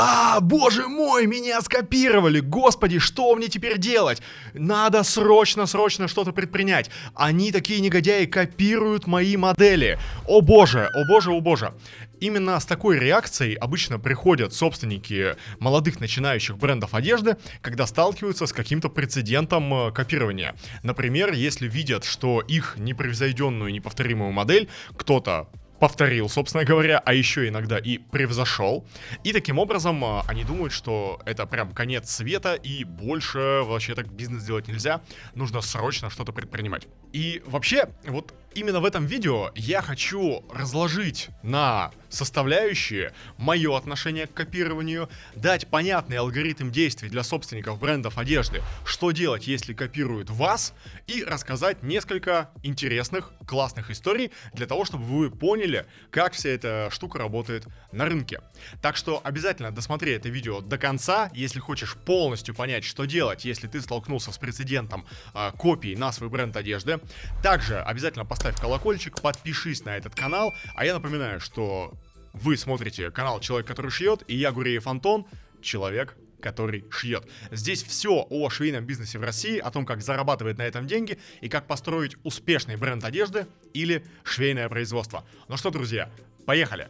А, боже мой, меня скопировали! Господи, что мне теперь делать? Надо срочно, срочно что-то предпринять. Они такие негодяи копируют мои модели. О боже, о боже, о боже. Именно с такой реакцией обычно приходят собственники молодых начинающих брендов одежды, когда сталкиваются с каким-то прецедентом э, копирования. Например, если видят, что их непревзойденную, неповторимую модель кто-то повторил, собственно говоря, а еще иногда и превзошел. И таким образом а, они думают, что это прям конец света и больше вообще так бизнес делать нельзя. Нужно срочно что-то предпринимать. И вообще, вот именно в этом видео я хочу разложить на составляющие мое отношение к копированию, дать понятный алгоритм действий для собственников брендов одежды, что делать, если копируют вас, и рассказать несколько интересных, классных историй для того, чтобы вы поняли, как вся эта штука работает на рынке. Так что обязательно досмотри это видео до конца, если хочешь полностью понять, что делать, если ты столкнулся с прецедентом э, копий на свой бренд одежды. Также обязательно поставь колокольчик, подпишись на этот канал, а я напоминаю, что вы смотрите канал «Человек, который шьет», и я, Гуреев Антон, человек, который шьет. Здесь все о швейном бизнесе в России, о том, как зарабатывать на этом деньги и как построить успешный бренд одежды или швейное производство. Ну что, друзья, поехали!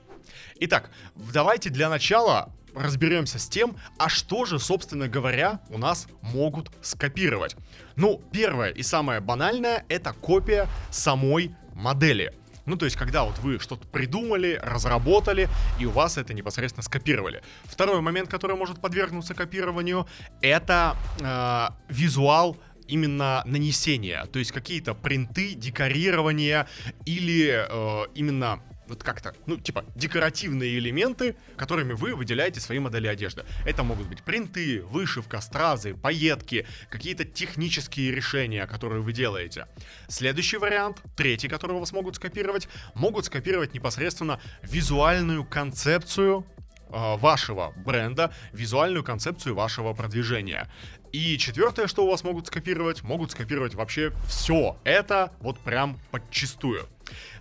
Итак, давайте для начала разберемся с тем, а что же, собственно говоря, у нас могут скопировать. Ну, первое и самое банальное — это копия самой модели. Ну, то есть, когда вот вы что-то придумали, разработали, и у вас это непосредственно скопировали. Второй момент, который может подвергнуться копированию, это э, визуал именно нанесения, то есть какие-то принты, декорирование или э, именно вот как-то, ну, типа, декоративные элементы, которыми вы выделяете свои модели одежды. Это могут быть принты, вышивка, стразы, пайетки, какие-то технические решения, которые вы делаете. Следующий вариант, третий, который у вас могут скопировать, могут скопировать непосредственно визуальную концепцию э, вашего бренда, визуальную концепцию вашего продвижения. И четвертое, что у вас могут скопировать, могут скопировать вообще все это вот прям подчистую.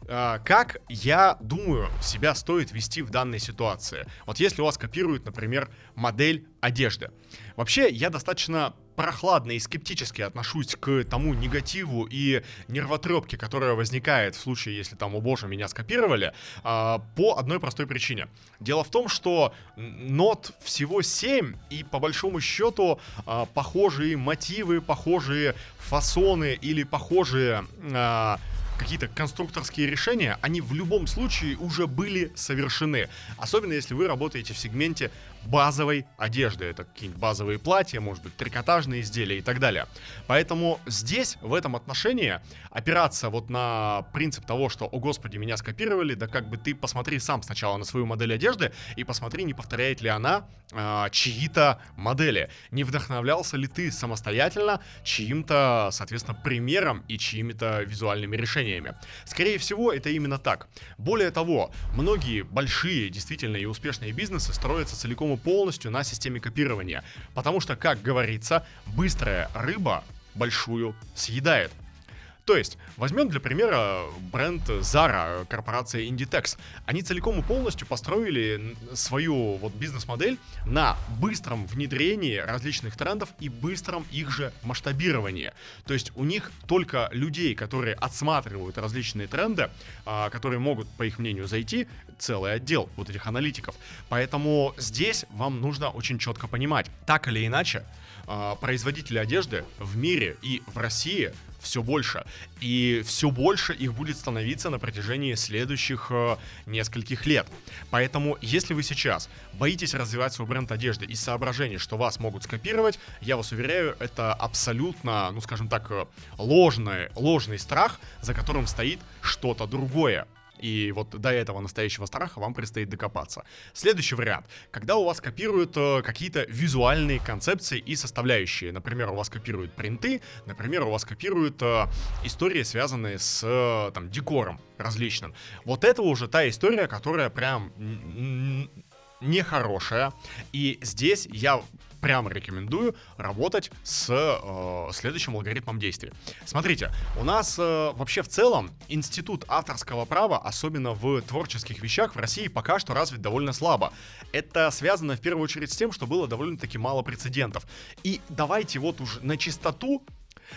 А, как, я думаю, себя стоит вести в данной ситуации? Вот если у вас копируют, например, модель одежды. Вообще, я достаточно прохладно и скептически отношусь к тому негативу и нервотрепке, которая возникает в случае, если там, о боже, меня скопировали, а, по одной простой причине. Дело в том, что нот всего 7, и по большому счету а, похожие мотивы, похожие фасоны или похожие какие-то конструкторские решения, они в любом случае уже были совершены. Особенно если вы работаете в сегменте базовой одежды. Это какие-нибудь базовые платья, может быть, трикотажные изделия и так далее. Поэтому здесь, в этом отношении, опираться вот на принцип того, что, о господи, меня скопировали, да как бы ты посмотри сам сначала на свою модель одежды и посмотри, не повторяет ли она э, чьи-то модели. Не вдохновлялся ли ты самостоятельно чьим-то, соответственно, примером и чьими-то визуальными решениями. Скорее всего, это именно так. Более того, многие большие, действительно и успешные бизнесы строятся целиком и полностью на системе копирования. Потому что, как говорится, быстрая рыба большую съедает. То есть, возьмем для примера бренд Zara, корпорация Inditex. Они целиком и полностью построили свою вот бизнес-модель на быстром внедрении различных трендов и быстром их же масштабировании. То есть у них только людей, которые отсматривают различные тренды, а, которые могут, по их мнению, зайти, целый отдел вот этих аналитиков. Поэтому здесь вам нужно очень четко понимать, так или иначе, а, производители одежды в мире и в России все больше. И все больше их будет становиться на протяжении следующих э, нескольких лет. Поэтому, если вы сейчас боитесь развивать свой бренд одежды из соображений, что вас могут скопировать, я вас уверяю, это абсолютно, ну скажем так, э, ложный, ложный страх, за которым стоит что-то другое. И вот до этого настоящего страха вам предстоит докопаться. Следующий вариант. Когда у вас копируют э, какие-то визуальные концепции и составляющие. Например, у вас копируют принты, например, у вас копируют э, истории, связанные с э, там, декором различным. Вот это уже та история, которая прям нехорошая. И здесь я прямо рекомендую работать с э, следующим алгоритмом действий. Смотрите, у нас э, вообще в целом институт авторского права, особенно в творческих вещах, в России пока что развит довольно слабо. Это связано в первую очередь с тем, что было довольно-таки мало прецедентов. И давайте вот уже на чистоту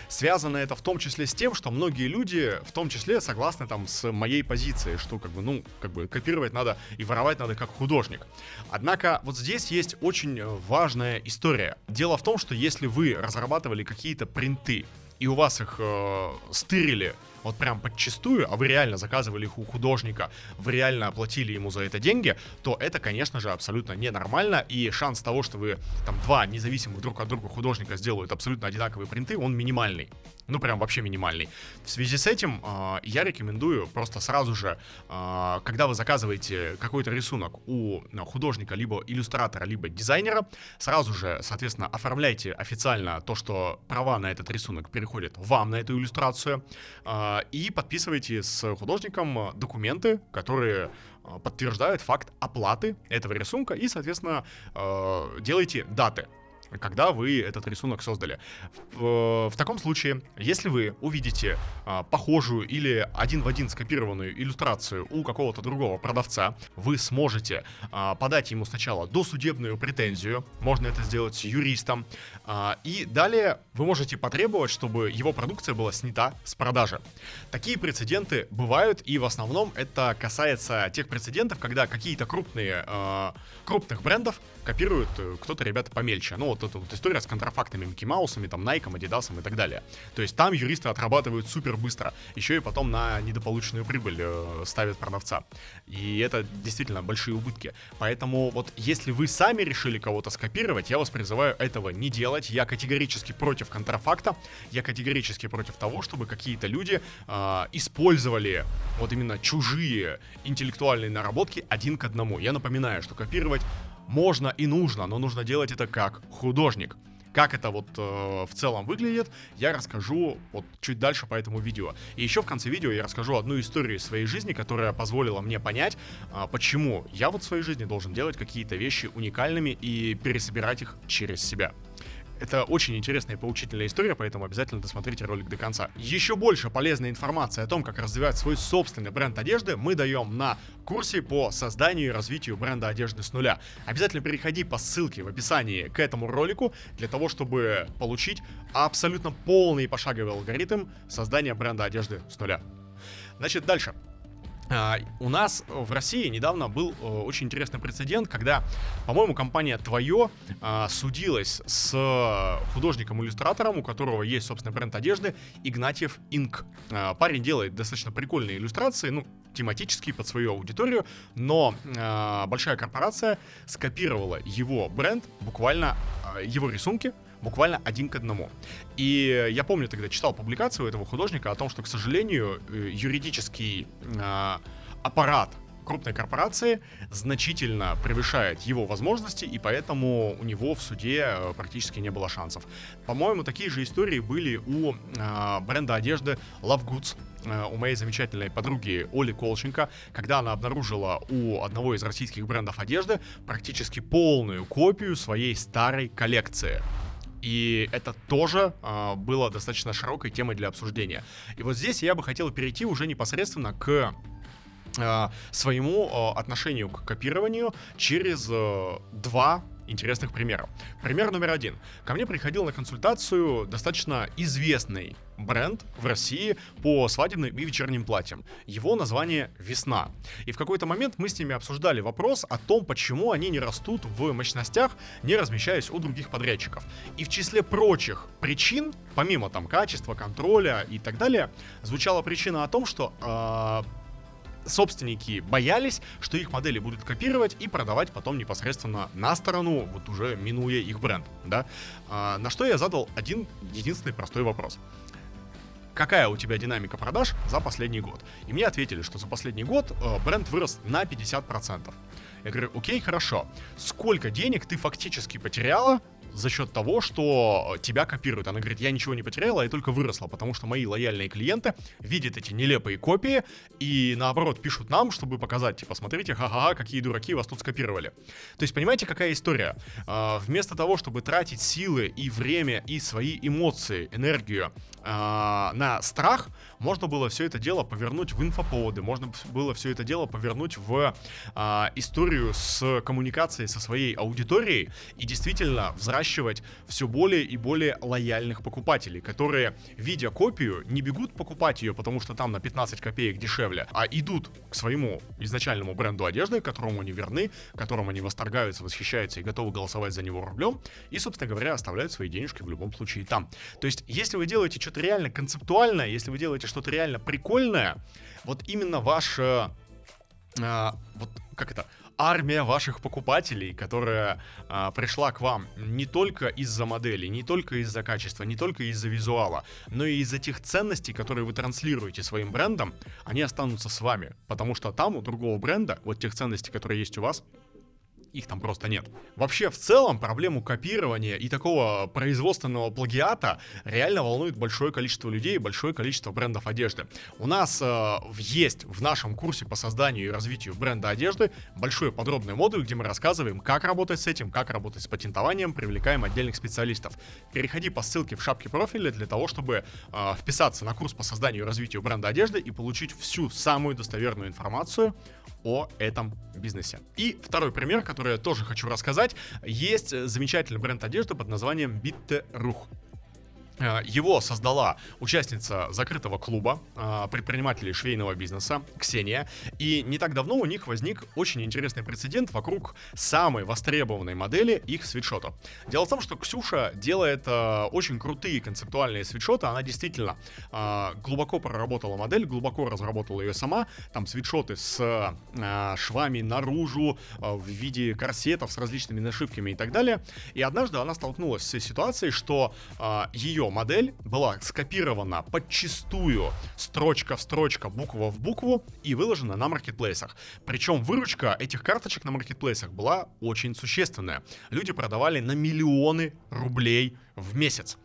Связано это в том числе с тем, что многие люди, в том числе, согласны там с моей позицией, что как бы, ну, как бы копировать надо и воровать надо как художник. Однако вот здесь есть очень важная история. Дело в том, что если вы разрабатывали какие-то принты, и у вас их э, стырили вот прям подчистую, а вы реально заказывали их у художника, вы реально оплатили ему за это деньги, то это, конечно же, абсолютно ненормально, и шанс того, что вы там два независимых друг от друга художника сделают абсолютно одинаковые принты, он минимальный. Ну, прям вообще минимальный. В связи с этим э, я рекомендую просто сразу же, э, когда вы заказываете какой-то рисунок у ну, художника, либо иллюстратора, либо дизайнера, сразу же, соответственно, оформляйте официально то, что права на этот рисунок переходят вам на эту иллюстрацию. Э, и подписываете с художником документы, которые а, подтверждают факт оплаты этого рисунка. И, соответственно, а, делаете даты когда вы этот рисунок создали. В, в таком случае, если вы увидите а, похожую или один в один скопированную иллюстрацию у какого-то другого продавца, вы сможете а, подать ему сначала досудебную претензию, можно это сделать с юристом, а, и далее вы можете потребовать, чтобы его продукция была снята с продажи. Такие прецеденты бывают, и в основном это касается тех прецедентов, когда какие-то крупные, а, крупных брендов копируют э, кто-то ребята помельче. Ну, вот эта вот история с контрафактами Микки Маусами, там, Найком, Адидасом и так далее. То есть там юристы отрабатывают супер быстро. Еще и потом на недополученную прибыль э, ставят продавца. И это действительно большие убытки. Поэтому вот если вы сами решили кого-то скопировать, я вас призываю этого не делать. Я категорически против контрафакта. Я категорически против того, чтобы какие-то люди э, использовали вот именно чужие интеллектуальные наработки один к одному. Я напоминаю, что копировать можно и нужно, но нужно делать это как художник. Как это вот э, в целом выглядит, я расскажу вот чуть дальше по этому видео. И еще в конце видео я расскажу одну историю из своей жизни, которая позволила мне понять, э, почему я вот в своей жизни должен делать какие-то вещи уникальными и пересобирать их через себя. Это очень интересная и поучительная история, поэтому обязательно досмотрите ролик до конца. Еще больше полезной информации о том, как развивать свой собственный бренд одежды, мы даем на курсе по созданию и развитию бренда одежды с нуля. Обязательно переходи по ссылке в описании к этому ролику для того, чтобы получить абсолютно полный пошаговый алгоритм создания бренда одежды с нуля. Значит, дальше. А, у нас в России недавно был э, очень интересный прецедент, когда, по-моему, компания Твое а, судилась с художником-иллюстратором, у которого есть, собственно, бренд одежды, Игнатьев Инк. А, парень делает достаточно прикольные иллюстрации, ну, тематические под свою аудиторию, но большая корпорация скопировала его бренд, буквально его рисунки, буквально один к одному. И я помню, тогда читал публикацию этого художника о том, что, к сожалению, э, юридический э, аппарат крупной корпорации значительно превышает его возможности, и поэтому у него в суде э, практически не было шансов. По-моему, такие же истории были у э, бренда одежды Love Goods, э, у моей замечательной подруги Оли Колченко, когда она обнаружила у одного из российских брендов одежды практически полную копию своей старой коллекции. И это тоже э, было достаточно широкой темой для обсуждения. И вот здесь я бы хотел перейти уже непосредственно к э, своему э, отношению к копированию через э, два интересных примеров. Пример номер один. Ко мне приходил на консультацию достаточно известный бренд в России по свадебным и вечерним платьям. Его название «Весна». И в какой-то момент мы с ними обсуждали вопрос о том, почему они не растут в мощностях, не размещаясь у других подрядчиков. И в числе прочих причин, помимо там качества, контроля и так далее, звучала причина о том, что э, собственники боялись, что их модели будут копировать и продавать потом непосредственно на сторону, вот уже минуя их бренд, да. А, на что я задал один единственный простой вопрос. Какая у тебя динамика продаж за последний год? И мне ответили, что за последний год э, бренд вырос на 50%. Я говорю, окей, хорошо. Сколько денег ты фактически потеряла за счет того, что тебя копируют. Она говорит, я ничего не потеряла, я только выросла, потому что мои лояльные клиенты видят эти нелепые копии и, наоборот, пишут нам, чтобы показать, типа, смотрите, ха-ха-ха, какие дураки вас тут скопировали. То есть, понимаете, какая история? А, вместо того, чтобы тратить силы и время, и свои эмоции, энергию а, на страх, можно было все это дело повернуть в инфоповоды, можно было все это дело повернуть в а, историю с коммуникацией со своей аудиторией и действительно взращивать все более и более лояльных покупателей, которые, видя копию, не бегут покупать ее, потому что там на 15 копеек дешевле, а идут к своему изначальному бренду одежды, которому они верны, которым они восторгаются, восхищаются и готовы голосовать за него рублем, и, собственно говоря, оставляют свои денежки в любом случае там. То есть, если вы делаете что-то реально концептуальное, если вы делаете что-то реально прикольное, вот именно ваше... А, вот как это? Армия ваших покупателей, которая а, пришла к вам не только из-за модели, не только из-за качества, не только из-за визуала, но и из-за тех ценностей, которые вы транслируете своим брендом, они останутся с вами. Потому что там у другого бренда, вот тех ценностей, которые есть у вас, их там просто нет. Вообще, в целом, проблему копирования и такого производственного плагиата реально волнует большое количество людей, большое количество брендов одежды. У нас э, есть в нашем курсе по созданию и развитию бренда одежды большой подробный модуль, где мы рассказываем, как работать с этим, как работать с патентованием, привлекаем отдельных специалистов. Переходи по ссылке в шапке профиля для того, чтобы э, вписаться на курс по созданию и развитию бренда одежды и получить всю самую достоверную информацию о этом бизнесе. И второй пример, который я тоже хочу рассказать, есть замечательный бренд одежды под названием Bitte.Ruch. Э, его создала участница закрытого клуба э, предпринимателей швейного бизнеса Ксения. И не так давно у них возник очень интересный прецедент вокруг самой востребованной модели их свитшота. Дело в том, что Ксюша делает э, очень крутые концептуальные свитшоты. Она действительно глубоко проработала модель, глубоко разработала ее сама. Там свитшоты с швами наружу в виде корсетов с различными нашивками и так далее. И однажды она столкнулась с ситуацией, что ее модель была скопирована подчистую, строчка в строчка, буква в букву и выложена на маркетплейсах. Причем выручка этих карточек на маркетплейсах была очень существенная. Люди продавали на миллионы рублей в месяц.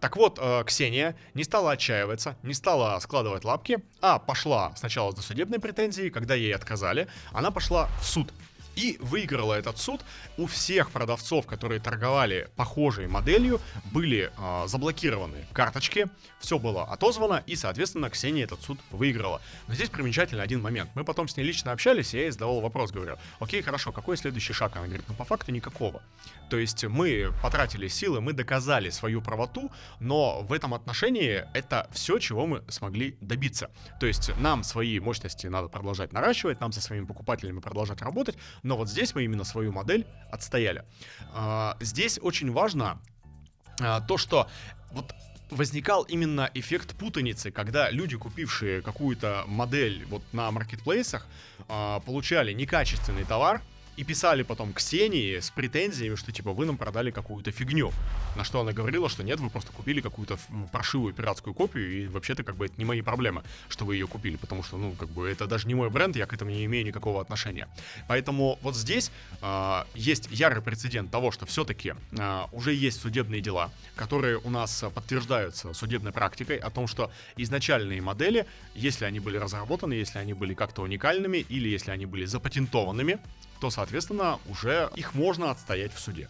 Так вот, э, Ксения не стала отчаиваться, не стала складывать лапки, а пошла сначала с досудебной претензией, когда ей отказали, она пошла в суд и выиграла этот суд. У всех продавцов, которые торговали похожей моделью, были э, заблокированы карточки, все было отозвано, и, соответственно, Ксения этот суд выиграла. Но здесь примечательный один момент. Мы потом с ней лично общались, и я ей задавал вопрос, говорю, окей, хорошо, какой следующий шаг? Она говорит, ну, по факту никакого. То есть мы потратили силы, мы доказали свою правоту, но в этом отношении это все, чего мы смогли добиться. То есть нам свои мощности надо продолжать наращивать, нам со своими покупателями продолжать работать, но вот здесь мы именно свою модель отстояли. А, здесь очень важно а, то, что вот возникал именно эффект путаницы, когда люди, купившие какую-то модель вот на маркетплейсах, а, получали некачественный товар, и писали потом Ксении с претензиями, что типа вы нам продали какую-то фигню. На что она говорила, что нет, вы просто купили какую-то паршивую пиратскую копию, и вообще-то как бы это не мои проблемы, что вы ее купили, потому что, ну, как бы это даже не мой бренд, я к этому не имею никакого отношения. Поэтому вот здесь э, есть ярый прецедент того, что все-таки э, уже есть судебные дела, которые у нас подтверждаются судебной практикой о том, что изначальные модели, если они были разработаны, если они были как-то уникальными или если они были запатентованными, то, соответственно, уже их можно отстоять в суде.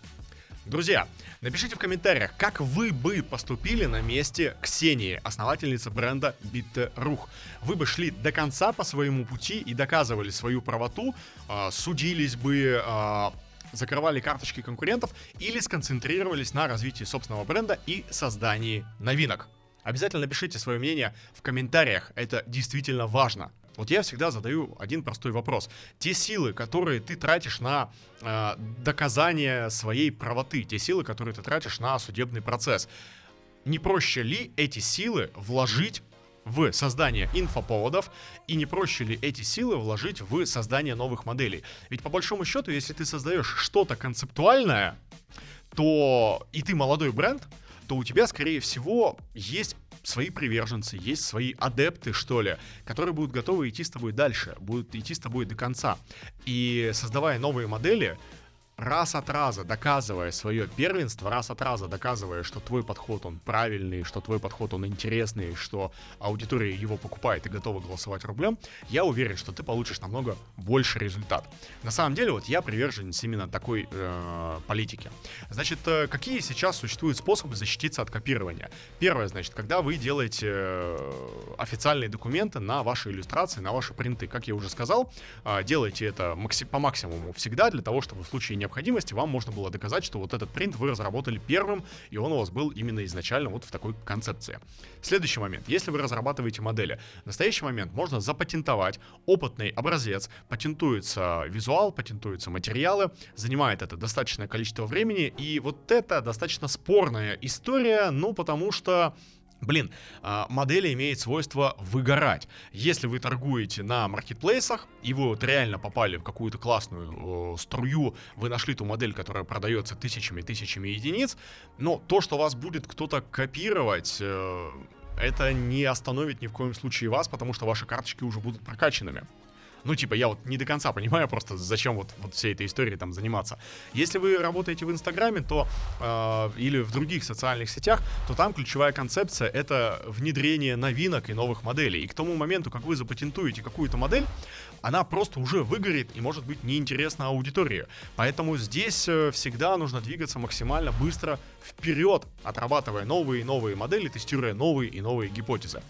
Друзья, напишите в комментариях, как вы бы поступили на месте Ксении, основательницы бренда Bitte.Ruch. Вы бы шли до конца по своему пути и доказывали свою правоту, э, судились бы, э, закрывали карточки конкурентов или сконцентрировались на развитии собственного бренда и создании новинок. Обязательно напишите свое мнение в комментариях, это действительно важно. Вот я всегда задаю один простой вопрос. Те силы, которые ты тратишь на э, доказание своей правоты, те силы, которые ты тратишь на судебный процесс, не проще ли эти силы вложить в создание инфоповодов, и не проще ли эти силы вложить в создание новых моделей? Ведь по большому счету, если ты создаешь что-то концептуальное, то и ты молодой бренд, то у тебя, скорее всего, есть свои приверженцы, есть свои адепты, что ли, которые будут готовы идти с тобой дальше, будут идти с тобой до конца. И создавая новые модели, раз от раза доказывая свое первенство, раз от раза доказывая, что твой подход он правильный, что твой подход он интересный, что аудитория его покупает и готова голосовать рублем, я уверен, что ты получишь намного больше результат. На самом деле, вот я приверженец именно такой э, политики. Значит, э, какие сейчас существуют способы защититься от копирования? Первое, значит, когда вы делаете э, официальные документы на ваши иллюстрации, на ваши принты, как я уже сказал, э, делайте это по максимуму всегда для того, чтобы в случае не необходимости вам можно было доказать, что вот этот принт вы разработали первым, и он у вас был именно изначально вот в такой концепции. Следующий момент. Если вы разрабатываете модели, в настоящий момент можно запатентовать опытный образец, патентуется визуал, патентуются материалы, занимает это достаточное количество времени, и вот это достаточно спорная история, ну потому что Блин, а, модель имеет свойство выгорать. Если вы торгуете на маркетплейсах, и вы вот реально попали в какую-то классную э, струю, вы нашли ту модель, которая продается тысячами-тысячами единиц, но то, что вас будет кто-то копировать, э, это не остановит ни в коем случае вас, потому что ваши карточки уже будут прокачанными. Ну, типа, я вот не до конца понимаю просто, зачем вот, вот всей этой историей там заниматься. Если вы работаете в Инстаграме, то э, или в других социальных сетях, то там ключевая концепция — это внедрение новинок и новых моделей. И к тому моменту, как вы запатентуете какую-то модель, она просто уже выгорит и может быть неинтересна аудитории. Поэтому здесь э, всегда нужно двигаться максимально быстро вперед, отрабатывая новые и новые модели, тестируя новые и новые гипотезы.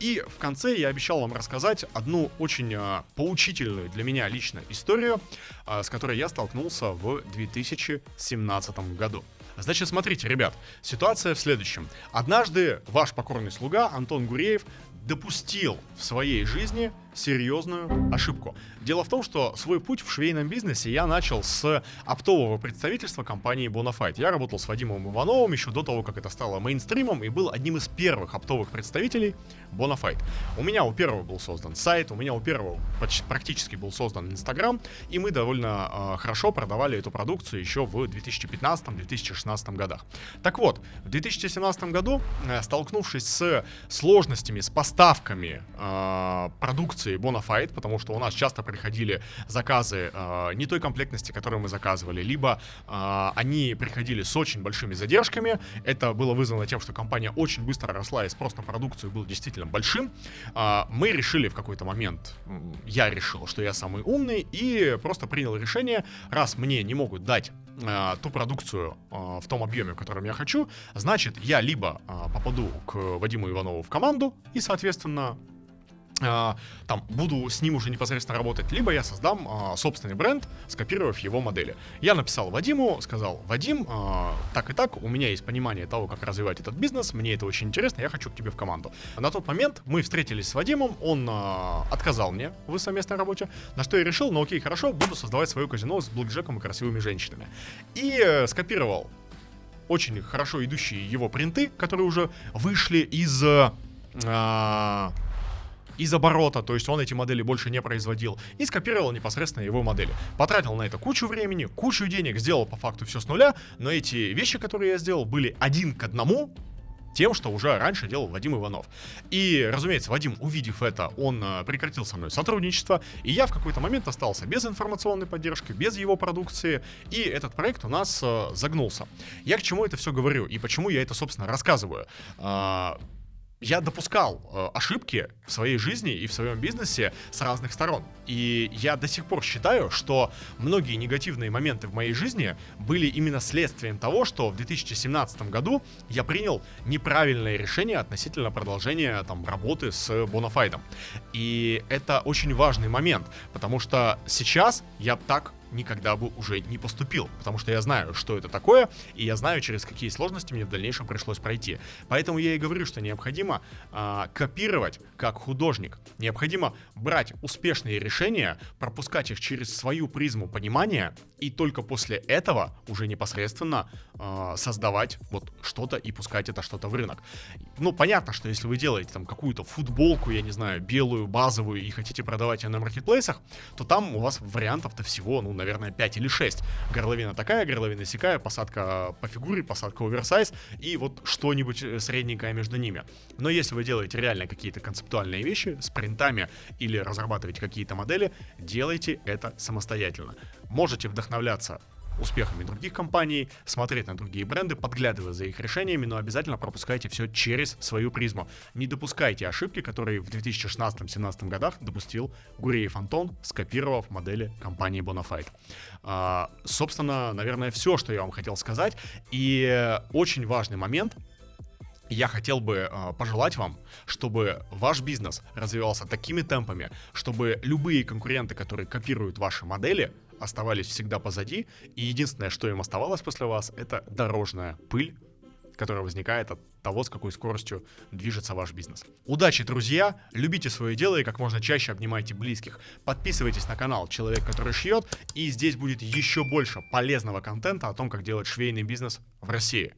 И в конце я обещал вам рассказать одну очень э, поучительную для меня лично историю, э, с которой я столкнулся в 2017 году. Значит, смотрите, ребят, ситуация в следующем. Однажды ваш покорный слуга Антон Гуреев допустил в своей жизни серьезную ошибку. Дело в том, что свой путь в швейном бизнесе я начал с оптового представительства компании Bonafide. Я работал с Вадимом Ивановым еще до того, как это стало мейнстримом, и был одним из первых оптовых представителей Bonafide. У меня у первого был создан сайт, у меня у первого практически был создан Инстаграм, и мы довольно э, хорошо продавали эту продукцию еще в 2015-2016 годах. Так вот, в 2017 году, э, столкнувшись с сложностями, с поставками э, продукции Bonafide, потому что у нас часто приходили заказы э, не той комплектности, которую мы заказывали, либо э, они приходили с очень большими задержками. Это было вызвано тем, что компания очень быстро росла и спрос на продукцию был действительно большим. Э, мы решили в какой-то момент, я решил, что я самый умный и просто принял решение, раз мне не могут дать э, ту продукцию э, в том объеме, в котором я хочу, значит, я либо э, попаду к Вадиму Иванову в команду и, соответственно, там буду с ним уже непосредственно работать, либо я создам uh, собственный бренд, скопировав его модели. Я написал Вадиму, сказал, Вадим, uh, так и так, у меня есть понимание того, как развивать этот бизнес, мне это очень интересно, я хочу к тебе в команду. На тот момент мы встретились с Вадимом, он отказал мне в совместной работе, на что я решил, ну окей, хорошо, буду создавать свое казино с блэкджеком и красивыми женщинами. И э, скопировал очень хорошо идущие его принты, которые уже вышли из... Э, из оборота, то есть он эти модели больше не производил, и скопировал непосредственно его модели. Потратил на это кучу времени, кучу денег, сделал по факту все с нуля, но эти вещи, которые я сделал, были один к одному тем, что уже раньше делал Вадим Иванов. И, разумеется, Вадим, увидев это, он э, прекратил со мной сотрудничество, и я в какой-то момент остался без информационной поддержки, без его продукции, и этот проект у нас э, загнулся. Я к чему это все говорю, и почему я это, собственно, рассказываю? Я допускал э, ошибки в своей жизни и в своем бизнесе с разных сторон. И я до сих пор считаю, что многие негативные моменты в моей жизни были именно следствием того, что в 2017 году я принял неправильное решение относительно продолжения там, работы с Бонафайдом. И это очень важный момент, потому что сейчас я так никогда бы уже не поступил, потому что я знаю, что это такое, и я знаю, через какие сложности мне в дальнейшем пришлось пройти. Поэтому я и говорю, что необходимо а, копировать как художник, необходимо брать успешные решения, пропускать их через свою призму понимания, и только после этого уже непосредственно а, создавать вот что-то и пускать это что-то в рынок. Ну, понятно, что если вы делаете там какую-то футболку, я не знаю, белую, базовую, и хотите продавать ее на маркетплейсах, то там у вас вариантов-то всего, ну, наверное, наверное, 5 или 6. Горловина такая, горловина сякая, посадка по фигуре, посадка оверсайз и вот что-нибудь э, средненькое между ними. Но если вы делаете реально какие-то концептуальные вещи с принтами или разрабатываете какие-то модели, делайте это самостоятельно. Можете вдохновляться успехами других компаний, смотреть на другие бренды, подглядывая за их решениями, но обязательно пропускайте все через свою призму. Не допускайте ошибки, которые в 2016-2017 годах допустил Гуреев Антон, скопировав модели компании Bonafide. А, собственно, наверное, все, что я вам хотел сказать. И очень важный момент — я хотел бы э, пожелать вам, чтобы ваш бизнес развивался такими темпами, чтобы любые конкуренты, которые копируют ваши модели, оставались всегда позади, и единственное, что им оставалось после вас, это дорожная пыль, которая возникает от того, с какой скоростью движется ваш бизнес. Удачи, друзья! Любите свое дело и как можно чаще обнимайте близких. Подписывайтесь на канал «Человек, который шьет», и здесь будет еще больше полезного контента о том, как делать швейный бизнес в России.